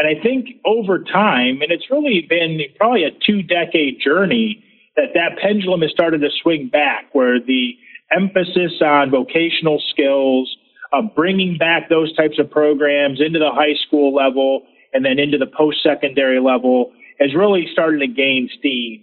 And I think over time, and it's really been probably a two decade journey, that that pendulum has started to swing back where the emphasis on vocational skills, uh, bringing back those types of programs into the high school level and then into the post secondary level has really started to gain steam.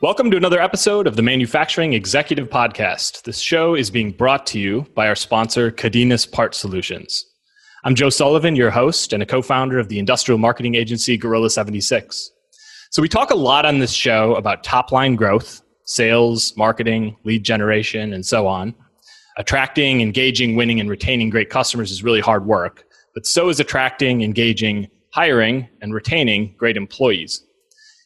Welcome to another episode of the Manufacturing Executive Podcast. This show is being brought to you by our sponsor, Cadenas Part Solutions. I'm Joe Sullivan, your host and a co founder of the industrial marketing agency Gorilla 76. So, we talk a lot on this show about top line growth, sales, marketing, lead generation, and so on. Attracting, engaging, winning, and retaining great customers is really hard work, but so is attracting, engaging, hiring, and retaining great employees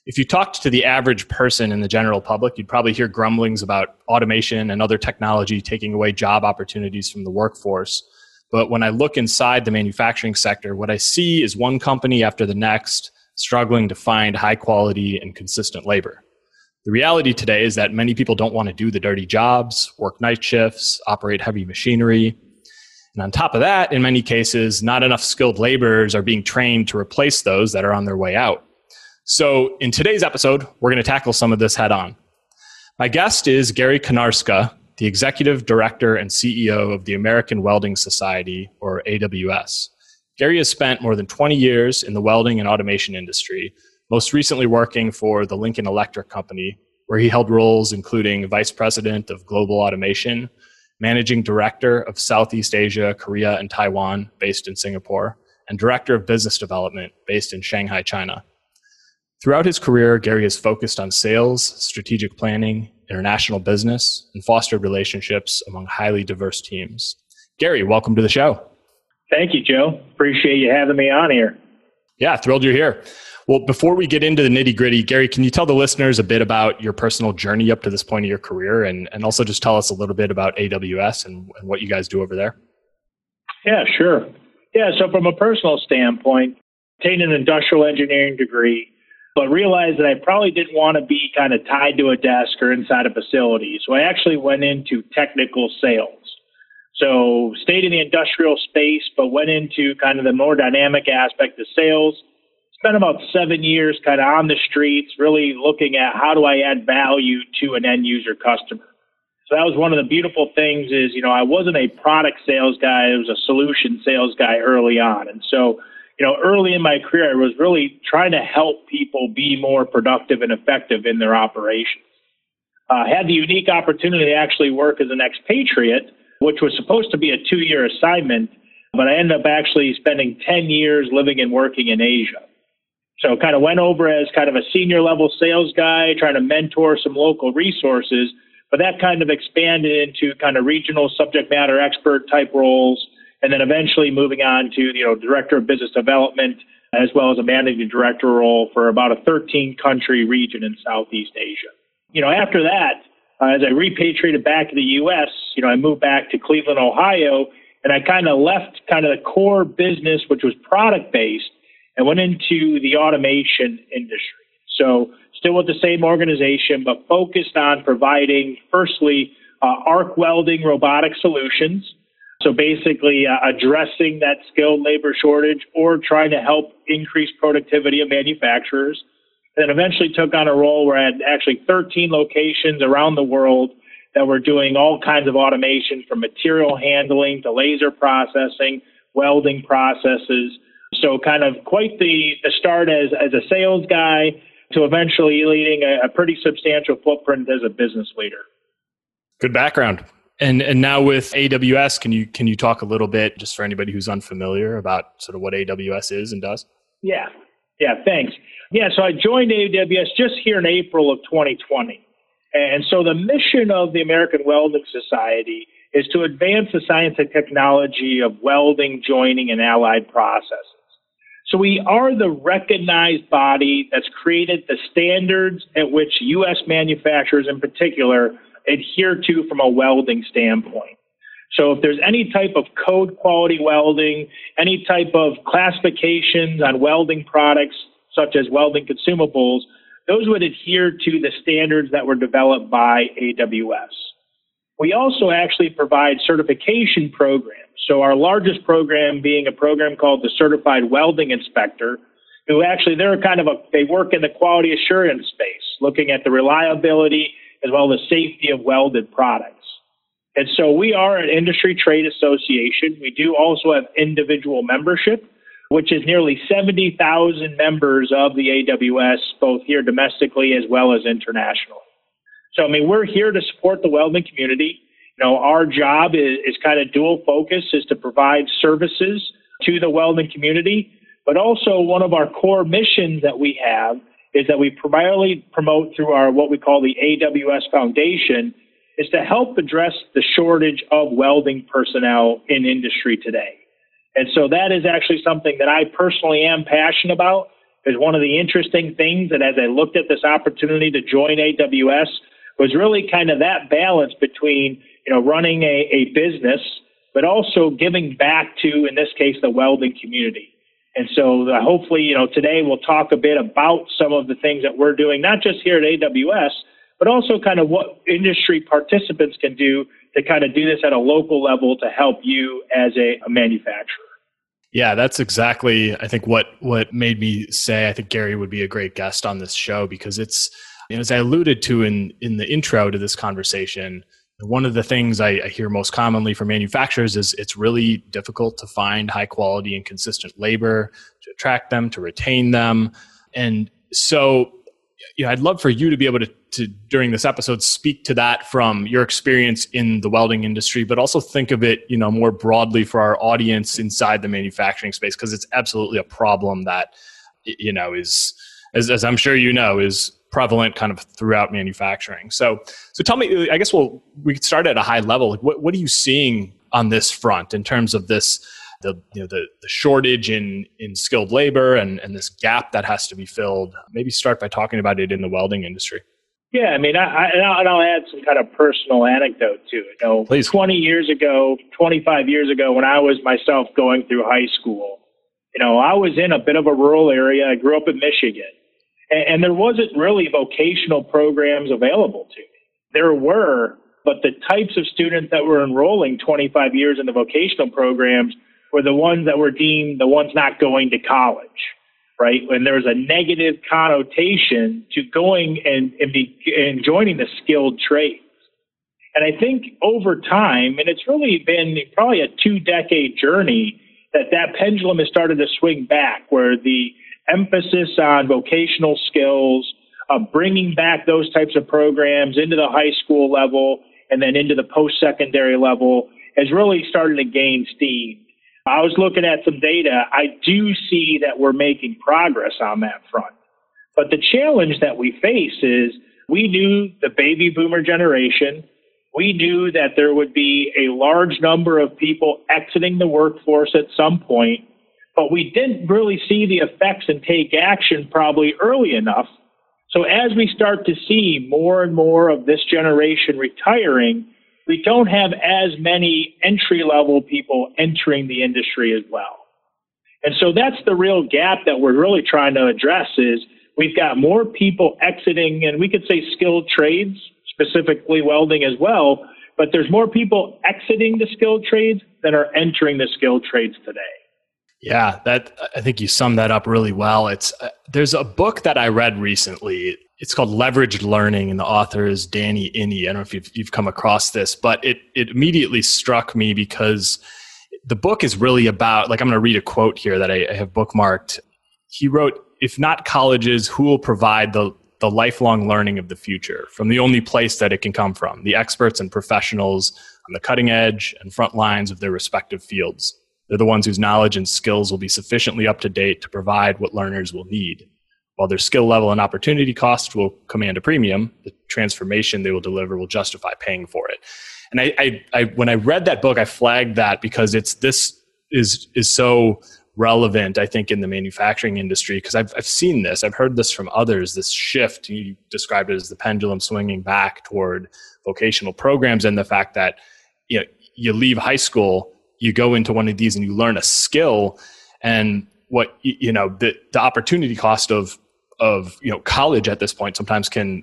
if you talked to the average person in the general public, you'd probably hear grumblings about automation and other technology taking away job opportunities from the workforce. But when I look inside the manufacturing sector, what I see is one company after the next struggling to find high quality and consistent labor. The reality today is that many people don't want to do the dirty jobs, work night shifts, operate heavy machinery. And on top of that, in many cases, not enough skilled laborers are being trained to replace those that are on their way out. So, in today's episode, we're going to tackle some of this head on. My guest is Gary Konarska, the executive director and CEO of the American Welding Society, or AWS. Gary has spent more than 20 years in the welding and automation industry, most recently working for the Lincoln Electric Company, where he held roles including vice president of global automation, managing director of Southeast Asia, Korea, and Taiwan, based in Singapore, and director of business development, based in Shanghai, China. Throughout his career, Gary has focused on sales, strategic planning, international business, and fostered relationships among highly diverse teams. Gary, welcome to the show. Thank you, Joe. Appreciate you having me on here. Yeah, thrilled you're here. Well, before we get into the nitty gritty, Gary, can you tell the listeners a bit about your personal journey up to this point of your career and, and also just tell us a little bit about AWS and, and what you guys do over there? Yeah, sure. Yeah, so from a personal standpoint, obtained an industrial engineering degree but realized that I probably didn't want to be kind of tied to a desk or inside a facility. So I actually went into technical sales. So stayed in the industrial space, but went into kind of the more dynamic aspect of sales. Spent about seven years kind of on the streets, really looking at how do I add value to an end user customer. So that was one of the beautiful things is, you know, I wasn't a product sales guy. I was a solution sales guy early on. And so you know, early in my career, I was really trying to help people be more productive and effective in their operations. Uh, had the unique opportunity to actually work as an expatriate, which was supposed to be a two year assignment, but I ended up actually spending 10 years living and working in Asia. So kind of went over as kind of a senior level sales guy, trying to mentor some local resources, but that kind of expanded into kind of regional subject matter expert type roles and then eventually moving on to you know director of business development as well as a managing director role for about a 13 country region in Southeast Asia. You know, after that, uh, as I repatriated back to the U.S., you know, I moved back to Cleveland, Ohio, and I kind of left kind of the core business, which was product based, and went into the automation industry. So, still with the same organization, but focused on providing, firstly, uh, arc welding robotic solutions so basically, uh, addressing that skilled labor shortage or trying to help increase productivity of manufacturers. And then eventually took on a role where I had actually 13 locations around the world that were doing all kinds of automation from material handling to laser processing, welding processes. So kind of quite the, the start as, as a sales guy to eventually leading a, a pretty substantial footprint as a business leader. Good background. And and now with AWS, can you can you talk a little bit just for anybody who's unfamiliar about sort of what AWS is and does? Yeah. Yeah, thanks. Yeah, so I joined AWS just here in April of 2020. And so the mission of the American Welding Society is to advance the science and technology of welding, joining, and allied processes. So we are the recognized body that's created the standards at which U.S. manufacturers in particular adhere to from a welding standpoint. So if there's any type of code quality welding, any type of classifications on welding products, such as welding consumables, those would adhere to the standards that were developed by AWS. We also actually provide certification programs. So our largest program being a program called the Certified Welding Inspector, who actually they're kind of a they work in the quality assurance space, looking at the reliability as well as the safety of welded products. And so we are an industry trade association. We do also have individual membership, which is nearly 70,000 members of the AWS, both here domestically as well as internationally. So, I mean, we're here to support the welding community. You know, our job is, is kind of dual focus is to provide services to the welding community, but also one of our core missions that we have is that we primarily promote through our what we call the AWS Foundation is to help address the shortage of welding personnel in industry today. And so that is actually something that I personally am passionate about. Is one of the interesting things that as I looked at this opportunity to join AWS was really kind of that balance between, you know, running a, a business, but also giving back to, in this case, the welding community. And so uh, hopefully, you know, today we'll talk a bit about some of the things that we're doing, not just here at AWS, but also kind of what industry participants can do to kind of do this at a local level to help you as a, a manufacturer. Yeah, that's exactly I think what what made me say I think Gary would be a great guest on this show because it's you know, as I alluded to in in the intro to this conversation, one of the things I, I, hear most commonly from manufacturers is it's really difficult to find high quality and consistent labor to attract them, to retain them, and so you know, I'd love for you to be able to, to, during this episode, speak to that from your experience in the welding industry, but also think of it, you know, more broadly for our audience inside the manufacturing space, because it's absolutely a problem that, you know, is, as, as I'm sure you know, is prevalent kind of throughout manufacturing. So, so tell me, I guess we'll, we could start at a high level. Like what, what are you seeing on this front in terms of this, the you know the, the shortage in in skilled labor and and this gap that has to be filled. Maybe start by talking about it in the welding industry. Yeah, I mean, I, I, and I'll add some kind of personal anecdote to it. You know, Please. 20 years ago, 25 years ago, when I was myself going through high school, you know, I was in a bit of a rural area. I grew up in Michigan, and, and there wasn't really vocational programs available to me. There were, but the types of students that were enrolling 25 years in the vocational programs were the ones that were deemed the ones not going to college, right? When there was a negative connotation to going and, and, be, and joining the skilled trades. And I think over time, and it's really been probably a two decade journey, that that pendulum has started to swing back where the emphasis on vocational skills, of bringing back those types of programs into the high school level and then into the post secondary level has really started to gain steam. I was looking at some data. I do see that we're making progress on that front. But the challenge that we face is we knew the baby boomer generation. We knew that there would be a large number of people exiting the workforce at some point, but we didn't really see the effects and take action probably early enough. So as we start to see more and more of this generation retiring, we don't have as many entry level people entering the industry as well. And so that's the real gap that we're really trying to address is we've got more people exiting and we could say skilled trades, specifically welding as well, but there's more people exiting the skilled trades than are entering the skilled trades today. Yeah, that I think you summed that up really well. It's uh, there's a book that I read recently it's called Leveraged Learning, and the author is Danny Iny. I don't know if you've, you've come across this, but it, it immediately struck me because the book is really about, like, I'm going to read a quote here that I, I have bookmarked. He wrote, If not colleges, who will provide the, the lifelong learning of the future from the only place that it can come from, the experts and professionals on the cutting edge and front lines of their respective fields. They're the ones whose knowledge and skills will be sufficiently up to date to provide what learners will need while their skill level and opportunity cost will command a premium, the transformation they will deliver will justify paying for it. And I, I, I when I read that book, I flagged that because it's this is is so relevant, I think, in the manufacturing industry because I've, I've seen this. I've heard this from others. This shift you described it as the pendulum swinging back toward vocational programs, and the fact that you know you leave high school, you go into one of these, and you learn a skill, and what you know the the opportunity cost of of you know college at this point sometimes can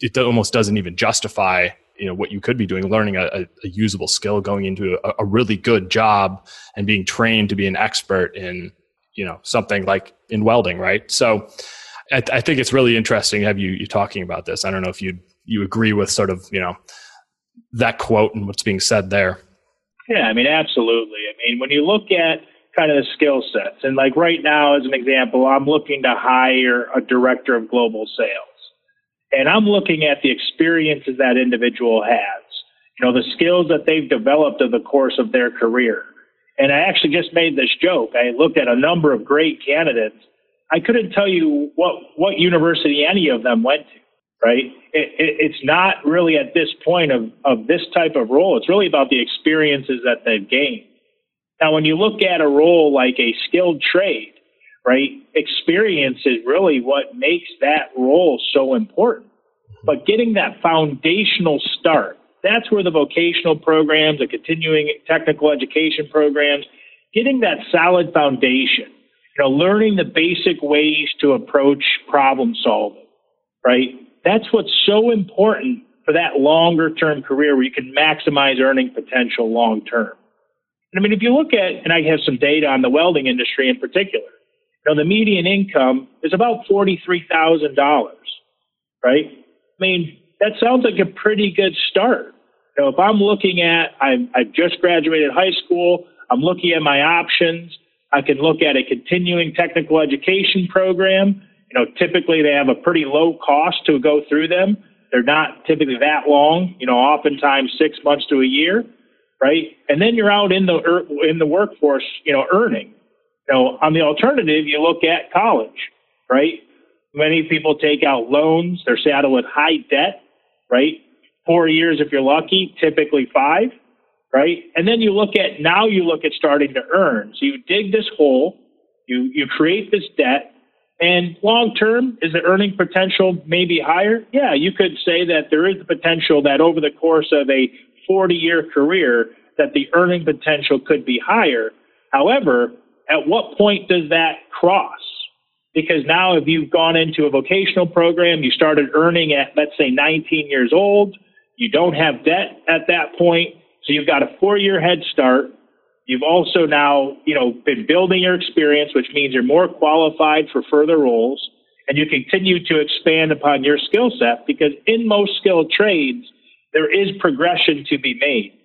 it almost doesn't even justify you know what you could be doing learning a, a, usable skill going into a, a, really good job and being trained to be an expert in you know something like in welding right? So i, I think it's really interesting to have you you talking about this. I don't know if you you agree with sort of you know that quote and what's being said there yeah i mean absolutely i mean when you look at kind of the skill sets and like right now as an example i'm looking to hire a director of global sales and I'm looking at the experiences that individual has, you know, the skills that they've developed over the course of their career. And I actually just made this joke. I looked at a number of great candidates. I couldn't tell you what, what university any of them went to, right? It, it, it's not really at this point of, of this type of role. It's really about the experiences that they've gained. Now, when you look at a role like a skilled trade, right? Experience is really what makes that role so important. But getting that foundational start, that's where the vocational programs, the continuing technical education programs, getting that solid foundation, you know, learning the basic ways to approach problem solving, right? That's what's so important for that longer term career where you can maximize earning potential long term. I mean, if you look at, and I have some data on the welding industry in particular, now, the median income is about $43,000, right? I mean, that sounds like a pretty good start. You know, if I'm looking at, I'm, I've just graduated high school, I'm looking at my options, I can look at a continuing technical education program. You know, typically they have a pretty low cost to go through them. They're not typically that long, you know, oftentimes six months to a year, right? And then you're out in the er, in the workforce, you know, earning. You know, on the alternative, you look at college, right? Many people take out loans. They're saddled with high debt, right? Four years if you're lucky, typically five, right? And then you look at now you look at starting to earn. So you dig this hole, you you create this debt, and long term, is the earning potential maybe higher? Yeah, you could say that there is the potential that over the course of a 40 year career that the earning potential could be higher. However, at what point does that cross? Because now, if you've gone into a vocational program, you started earning at, let's say, 19 years old, you don't have debt at that point, so you've got a four year head start. You've also now, you know, been building your experience, which means you're more qualified for further roles, and you continue to expand upon your skill set because in most skilled trades, there is progression to be made,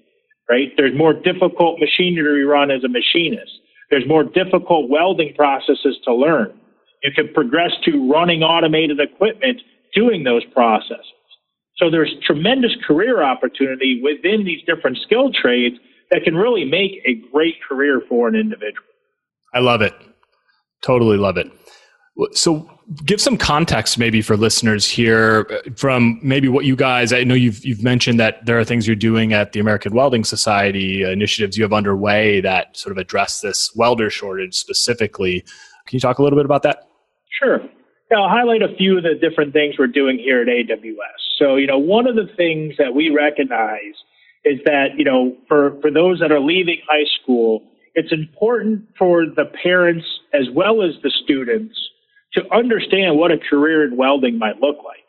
right? There's more difficult machinery to run as a machinist. There's more difficult welding processes to learn. You can progress to running automated equipment doing those processes. So there's tremendous career opportunity within these different skill trades that can really make a great career for an individual. I love it. Totally love it. So, give some context maybe for listeners here from maybe what you guys. I know you've you've mentioned that there are things you're doing at the American Welding Society, uh, initiatives you have underway that sort of address this welder shortage specifically. Can you talk a little bit about that? Sure. Yeah, I'll highlight a few of the different things we're doing here at AWS. So, you know, one of the things that we recognize is that, you know, for, for those that are leaving high school, it's important for the parents as well as the students to understand what a career in welding might look like.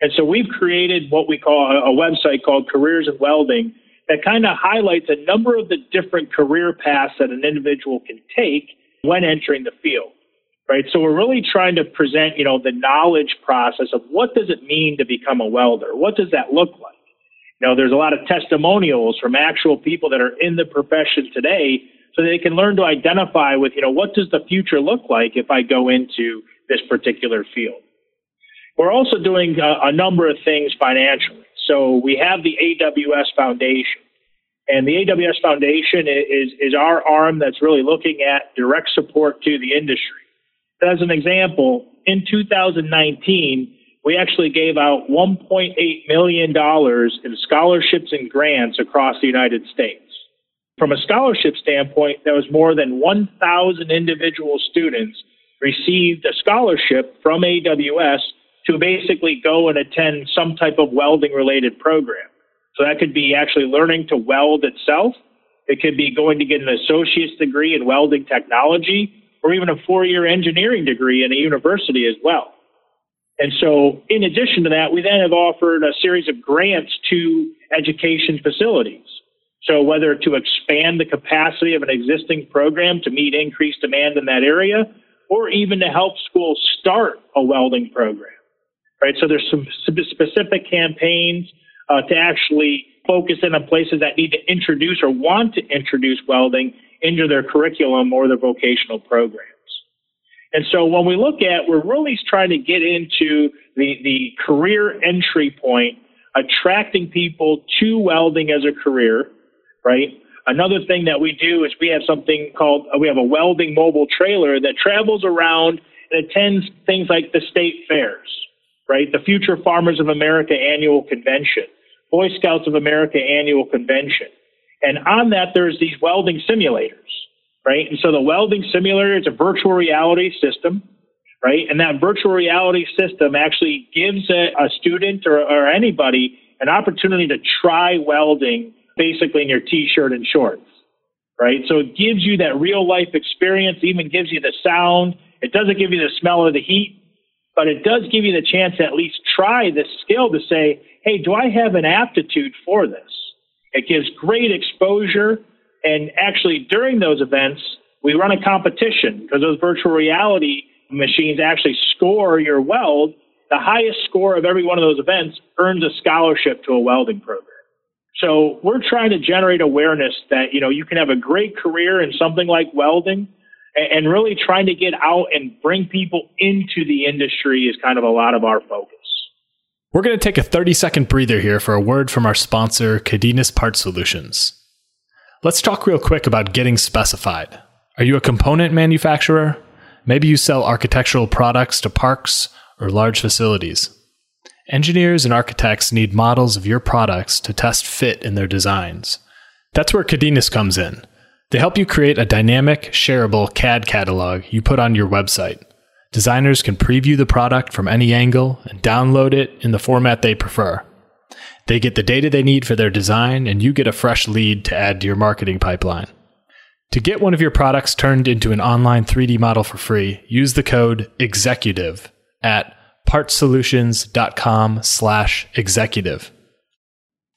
And so we've created what we call a, a website called Careers in Welding that kind of highlights a number of the different career paths that an individual can take when entering the field. Right. So we're really trying to present, you know, the knowledge process of what does it mean to become a welder? What does that look like? You know, there's a lot of testimonials from actual people that are in the profession today so they can learn to identify with, you know, what does the future look like if I go into this particular field. We're also doing a, a number of things financially. So we have the AWS Foundation. And the AWS Foundation is, is our arm that's really looking at direct support to the industry. As an example, in 2019, we actually gave out $1.8 million in scholarships and grants across the United States. From a scholarship standpoint, there was more than 1,000 individual students received a scholarship from AWS to basically go and attend some type of welding related program. So that could be actually learning to weld itself. It could be going to get an associate's degree in welding technology or even a four year engineering degree in a university as well. And so, in addition to that, we then have offered a series of grants to education facilities. So, whether to expand the capacity of an existing program to meet increased demand in that area, or even to help schools start a welding program. Right. So, there's some specific campaigns uh, to actually focus in on places that need to introduce or want to introduce welding into their curriculum or their vocational programs. And so when we look at, we're really trying to get into the, the career entry point, attracting people to welding as a career, right? Another thing that we do is we have something called, we have a welding mobile trailer that travels around and attends things like the state fairs, right? The Future Farmers of America annual convention, Boy Scouts of America annual convention. And on that, there's these welding simulators right? And so the welding simulator is a virtual reality system, right? And that virtual reality system actually gives a, a student or, or anybody an opportunity to try welding basically in your t-shirt and shorts, right? So it gives you that real life experience, even gives you the sound. It doesn't give you the smell or the heat, but it does give you the chance to at least try this skill to say, hey, do I have an aptitude for this? It gives great exposure and actually, during those events, we run a competition because those virtual reality machines actually score your weld. The highest score of every one of those events earns a scholarship to a welding program. So we're trying to generate awareness that, you know, you can have a great career in something like welding and really trying to get out and bring people into the industry is kind of a lot of our focus. We're going to take a 30 second breather here for a word from our sponsor, Cadenas Part Solutions. Let's talk real quick about getting specified. Are you a component manufacturer? Maybe you sell architectural products to parks or large facilities. Engineers and architects need models of your products to test fit in their designs. That's where Cadenas comes in. They help you create a dynamic, shareable CAD catalog you put on your website. Designers can preview the product from any angle and download it in the format they prefer. They get the data they need for their design, and you get a fresh lead to add to your marketing pipeline. To get one of your products turned into an online 3D model for free, use the code EXECUTIVE at partsolutions.com slash executive.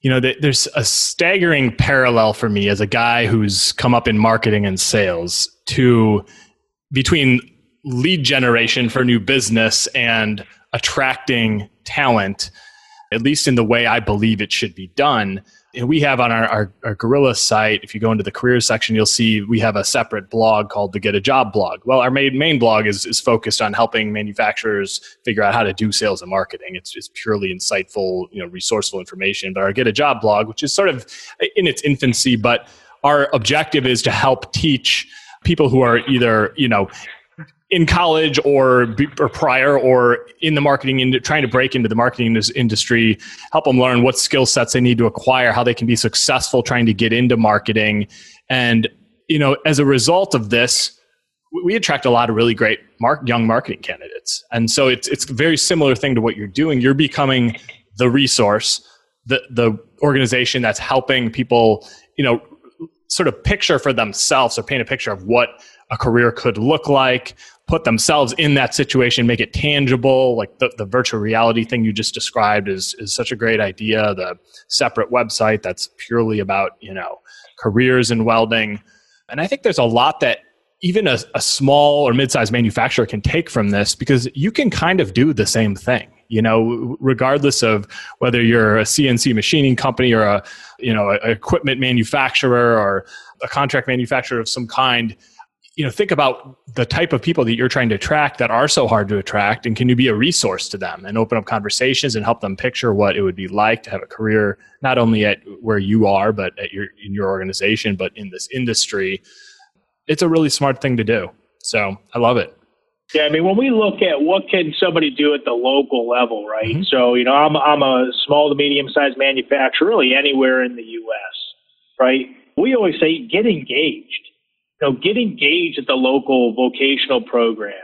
You know, there's a staggering parallel for me as a guy who's come up in marketing and sales to between lead generation for new business and attracting talent at least in the way I believe it should be done. And we have on our, our, our Gorilla site, if you go into the careers section, you'll see we have a separate blog called the Get a Job blog. Well, our main, main blog is, is focused on helping manufacturers figure out how to do sales and marketing. It's, it's purely insightful, you know, resourceful information. But our Get a Job blog, which is sort of in its infancy, but our objective is to help teach people who are either you know in college or or prior or in the marketing in trying to break into the marketing industry help them learn what skill sets they need to acquire how they can be successful trying to get into marketing. And you know as a result of this we attract a lot of really great mark, young marketing candidates. And so it's it's a very similar thing to what you're doing. You're becoming the resource the the organization that's helping people you know sort of picture for themselves or paint a picture of what a career could look like put themselves in that situation, make it tangible. Like the, the virtual reality thing you just described is, is such a great idea. The separate website that's purely about, you know, careers in welding. And I think there's a lot that even a, a small or mid-sized manufacturer can take from this because you can kind of do the same thing you know regardless of whether you're a cnc machining company or a you know a, equipment manufacturer or a contract manufacturer of some kind you know think about the type of people that you're trying to attract that are so hard to attract and can you be a resource to them and open up conversations and help them picture what it would be like to have a career not only at where you are but at your in your organization but in this industry it's a really smart thing to do so i love it Yeah, I mean, when we look at what can somebody do at the local level, right? Mm-hmm. So, you know, I'm I'm a small to medium sized manufacturer, really anywhere in the U.S. Right? We always say get engaged. You know, get engaged at the local vocational programs.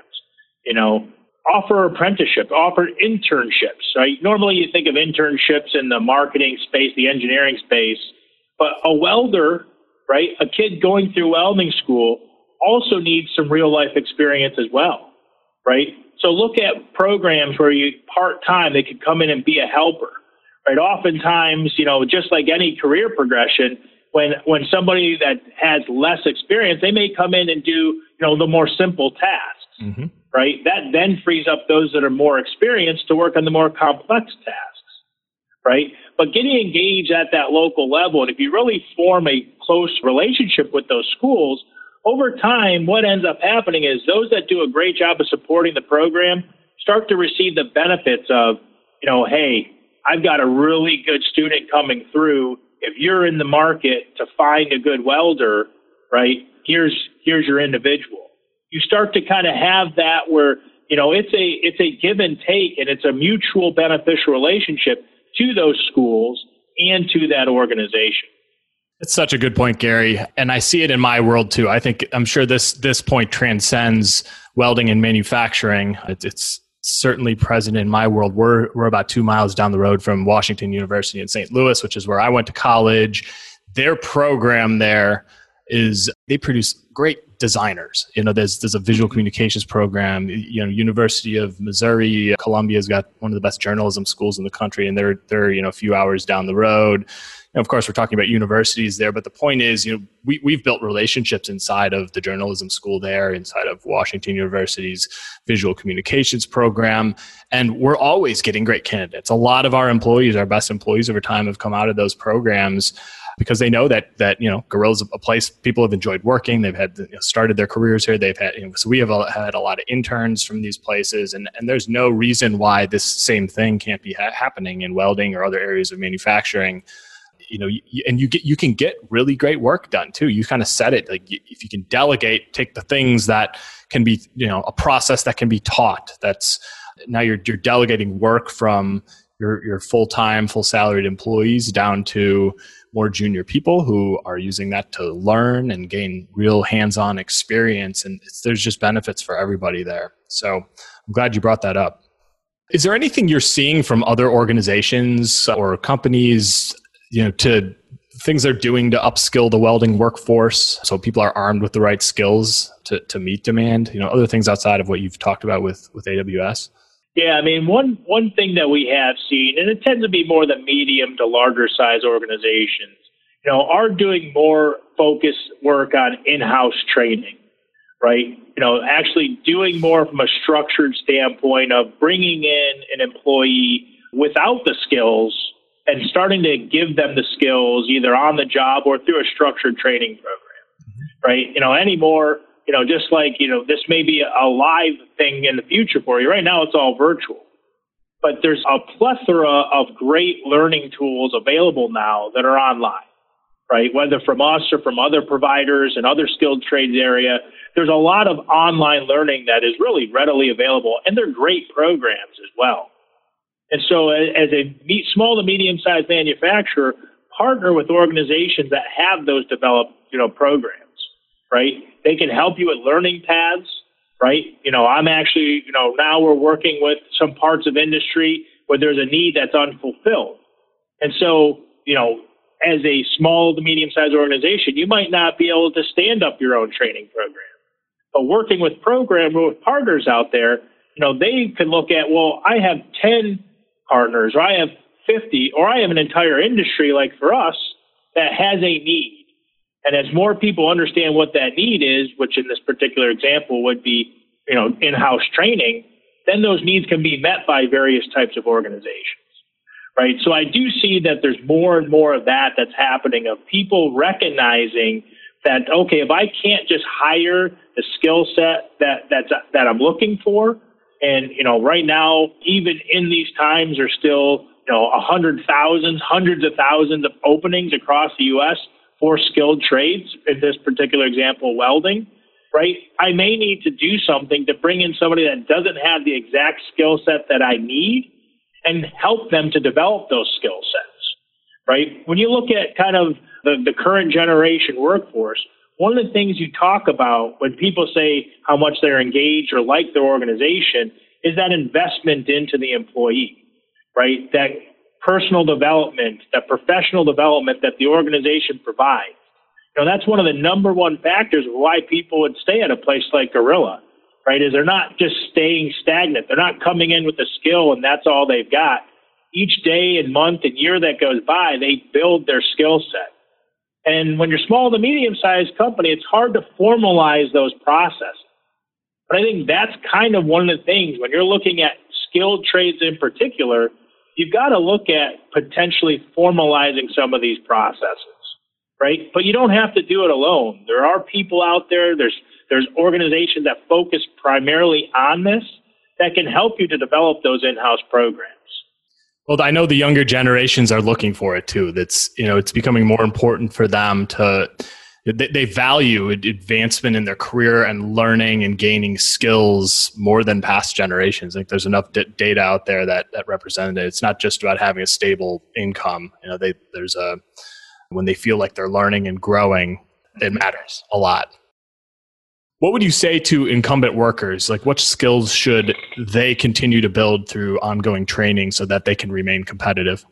You know, offer apprenticeship, offer internships. Right? Normally, you think of internships in the marketing space, the engineering space, but a welder, right? A kid going through welding school also needs some real life experience as well right? So look at programs where you part time, they could come in and be a helper, right? Oftentimes, you know, just like any career progression, when when somebody that has less experience, they may come in and do, you know, the more simple tasks, mm-hmm. right? That then frees up those that are more experienced to work on the more complex tasks, right? But getting engaged at that local level, and if you really form a close relationship with those schools, over time, what ends up happening is those that do a great job of supporting the program start to receive the benefits of, you know, hey, I've got a really good student coming through. If you're in the market to find a good welder, right, here's here's your individual. You start to kind of have that where, you know, it's a it's a give and take and it's a mutual beneficial relationship to those schools and to that organization. It's such a good point, Gary, and I see it in my world too. I think I'm sure this this point transcends welding and manufacturing. It's, it's certainly present in my world. We're we're about two miles down the road from Washington University in St. Louis, which is where I went to college. Their program there is they produce great designers. You know, there's there's a visual mm-hmm. communications program. You know, University of Missouri, Columbia's got one of the best journalism schools in the country, and they're they're you know a few hours down the road of course, we're talking about universities there, but the point is, you know, we, we've built relationships inside of the journalism school there, inside of Washington University's visual communications program, and we're always getting great candidates. A lot of our employees, our best employees over time, have come out of those programs because they know that that you know Gorilla's a place people have enjoyed working. They've had you know, started their careers here. They've had you know, so we have had a lot of interns from these places, and and there's no reason why this same thing can't be ha- happening in welding or other areas of manufacturing you know, you, and you get you can get really great work done too. You kind of said it like if you can delegate, take the things that can be, you know, a process that can be taught. That's now you're you're delegating work from your your full time, full salaried employees down to more junior people who are using that to learn and gain real hands on experience. And there's just benefits for everybody there. So I'm glad you brought that up. Is there anything you're seeing from other organizations or companies you know to things they're doing to upskill the welding workforce so people are armed with the right skills to, to meet demand you know other things outside of what you've talked about with with aws yeah i mean one one thing that we have seen and it tends to be more the medium to larger size organizations you know are doing more focus work on in-house training right you know actually doing more from a structured standpoint of bringing in an employee without the skills and starting to give them the skills either on the job or through a structured training program, right? You know, anymore, you know, just like, you know, this may be a live thing in the future for you. Right now, it's all virtual. But there's a plethora of great learning tools available now that are online, right? Whether from us or from other providers and other skilled trades area, there's a lot of online learning that is really readily available, and they're great programs as well. And so, as a small to medium sized manufacturer, partner with organizations that have those developed, you know, programs, right? They can help you with learning paths, right? You know, I'm actually, you know, now we're working with some parts of industry where there's a need that's unfulfilled. And so, you know, as a small to medium sized organization, you might not be able to stand up your own training program. But working with program with partners out there, you know, they can look at, well, I have 10 partners, or I have 50, or I have an entire industry like for us that has a need. And as more people understand what that need is, which in this particular example would be, you know, in-house training, then those needs can be met by various types of organizations. Right. So I do see that there's more and more of that that's happening of people recognizing that, okay, if I can't just hire the skill set that, that's, that I'm looking for, and, you know, right now, even in these times, there's still, you know, hundred thousands, hundreds of thousands of openings across the U.S. for skilled trades. In this particular example, welding. right? I may need to do something to bring in somebody that doesn't have the exact skill set that I need and help them to develop those skill sets, right? When you look at kind of the, the current generation workforce, one of the things you talk about when people say how much they're engaged or like their organization is that investment into the employee, right? That personal development, that professional development that the organization provides. You know, that's one of the number one factors why people would stay at a place like Gorilla, right? Is they're not just staying stagnant. They're not coming in with a skill and that's all they've got. Each day and month and year that goes by, they build their skill set. And when you're small to medium sized company, it's hard to formalize those processes. But I think that's kind of one of the things when you're looking at skilled trades in particular, you've got to look at potentially formalizing some of these processes right? But you don't have to do it alone. There are people out there, there's there's organizations that focus primarily on this that can help you to develop those in-house programs. Well, I know the younger generations are looking for it too. That's you know, it's becoming more important for them to they, value advancement in their career and learning and gaining skills more than past generations. I think there's enough d- data out there that that represented it. It's not just about having a stable income. You know, they, there's a when they feel like they're learning and growing, it matters a lot. What would you say to incumbent workers? Like, what skills should they continue to build through ongoing training so that they can remain competitive?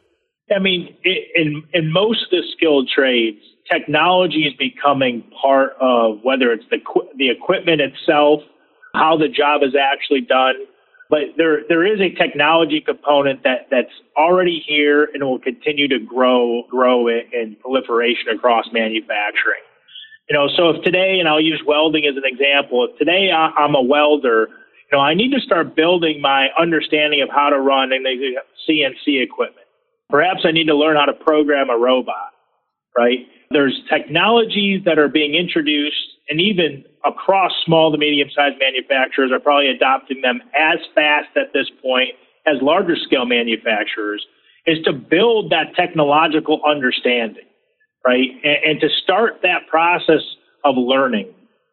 I mean, in in most of the skilled trades, technology is becoming part of whether it's the the equipment itself, how the job is actually done, but there there is a technology component that that's already here and will continue to grow grow in proliferation across manufacturing. You know, so if today, and I'll use welding as an example, if today I'm a welder, you know, I need to start building my understanding of how to run CNC equipment. Perhaps I need to learn how to program a robot, right? There's technologies that are being introduced and even across small to medium sized manufacturers are probably adopting them as fast at this point as larger scale manufacturers is to build that technological understanding, right? And, and, to start that process of learning,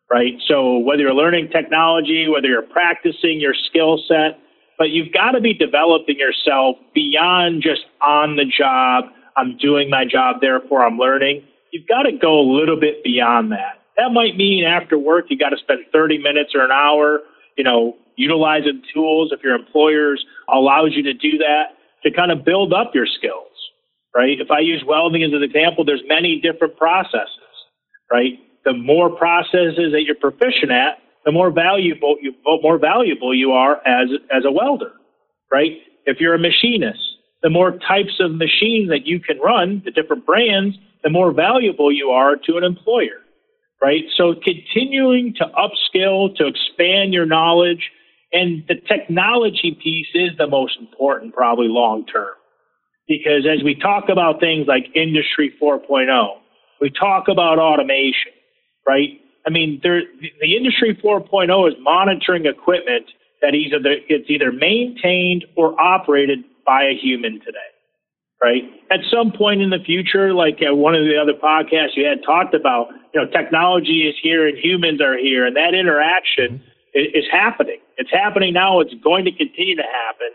right? So whether you're learning technology, whether you're practicing your skill set, but you've got to be developing yourself beyond just on the job. I'm doing my job, therefore I'm learning. You've got to go a little bit beyond that. That might mean after work you got to spend 30 minutes or an hour, you know, utilizing tools if your employers allows you to do that to kind of build up your skills, right? If I use welding as an example, there's many different processes, right? The more processes that you're proficient at, the more valuable you more valuable you are as as a welder, right? If you're a machinist, the more types of machines that you can run, the different brands, the more valuable you are to an employer right? So continuing to upskill, to expand your knowledge, and the technology piece is the most important, probably long term. Because as we talk about things like Industry 4.0, we talk about automation, right? I mean, there, the Industry 4.0 is monitoring equipment that either it's either maintained or operated by a human today right? At some point in the future, like one of the other podcasts you had talked about, you know, technology is here and humans are here, and that interaction mm-hmm. is, is happening. It's happening now. It's going to continue to happen.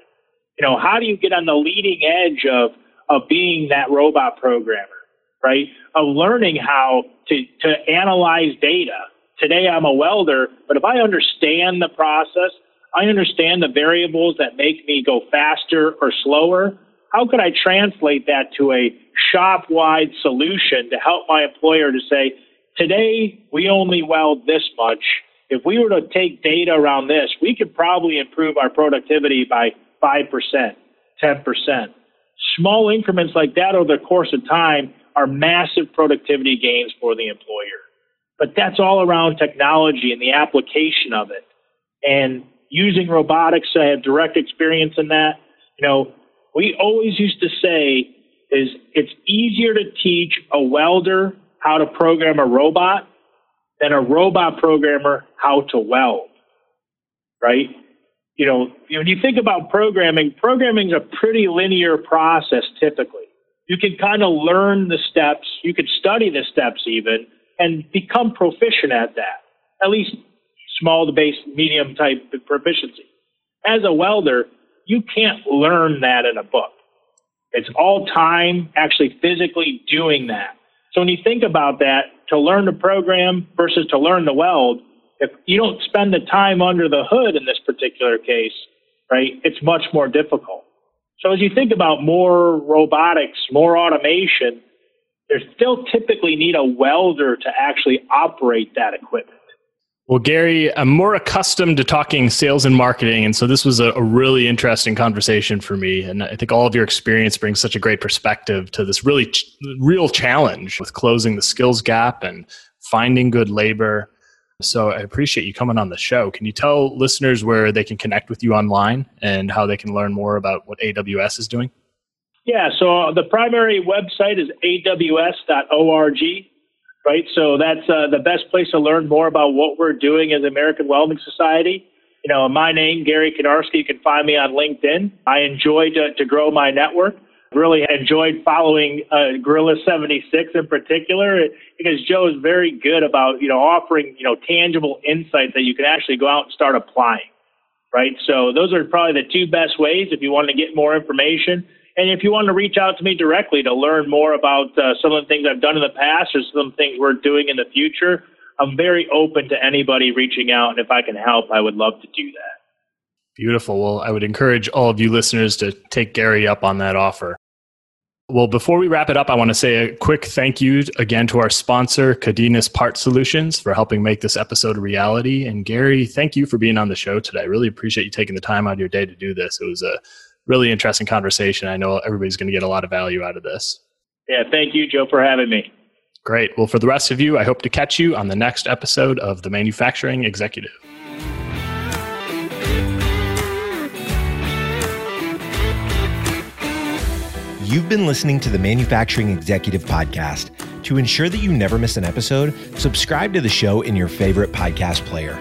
You know, how do you get on the leading edge of of being that robot programmer, right? Of learning how to to analyze data. Today, I'm a welder, but if I understand the process, I understand the variables that make me go faster or slower how could I translate that to a shop wide solution to help my employer to say, today we only weld this much. If we were to take data around this, we could probably improve our productivity by 5%, 10%. Small increments like that over the course of time are massive productivity gains for the employer. But that's all around technology and the application of it. And using robotics, I have direct experience in that. You know, we always used to say is it's easier to teach a welder how to program a robot than a robot programmer how to weld. Right? You know, when you think about programming, programming is a pretty linear process typically. You can kind of learn the steps, you could study the steps even, and become proficient at that. at least small to base medium type proficiency. As a welder, you can't learn that in a book. It's all time actually physically doing that. So when you think about that, to learn the program versus to learn the weld, if you don't spend the time under the hood in this particular case, right, it's much more difficult. So as you think about more robotics, more automation, there still typically need a welder to actually operate that equipment. Well, Gary, I'm more accustomed to talking sales and marketing, and so this was a, a, really interesting conversation for me. And I think all of your experience brings such a great perspective to this really ch- real challenge with closing the skills gap and finding good labor. So I appreciate you coming on the show. Can you tell listeners where they can connect with you online and how they can learn more about what AWS is doing? Yeah, so the primary website is aws.org right? So that's uh, the best place to learn more about what we're doing as American Welding Society. You know, my name, Gary Konarska. You can find me on LinkedIn. I enjoy to, to grow my network. Really enjoyed following uh, Gorilla 76 in particular because Joe is very good about, you know, offering, you know, tangible insights that you can actually go out and start applying, right? So those are probably the two best ways if you want to get more information. And if you want to reach out to me directly to learn more about uh, some of the things I've done in the past or some things we're doing in the future, I'm very open to anybody reaching out. And if I can help, I would love to do that. Beautiful. Well, I would encourage all of you listeners to take Gary up on that offer. Well, before we wrap it up, I want to say a quick thank you again to our sponsor, Cadenas Part Solutions, for helping make this episode a reality. And Gary, thank you for being on the show today. I really appreciate you taking the time out of your day to do this. It was a really interesting conversation. I know everybody's going to get a lot of value out of this. Yeah, thank you, Joe, for having me. Great. Well, for the rest of you, I hope to catch you on the next episode of The Manufacturing Executive. You've been listening to the Manufacturing Executive Podcast. To ensure that you never miss an episode, subscribe to the show in your favorite podcast player.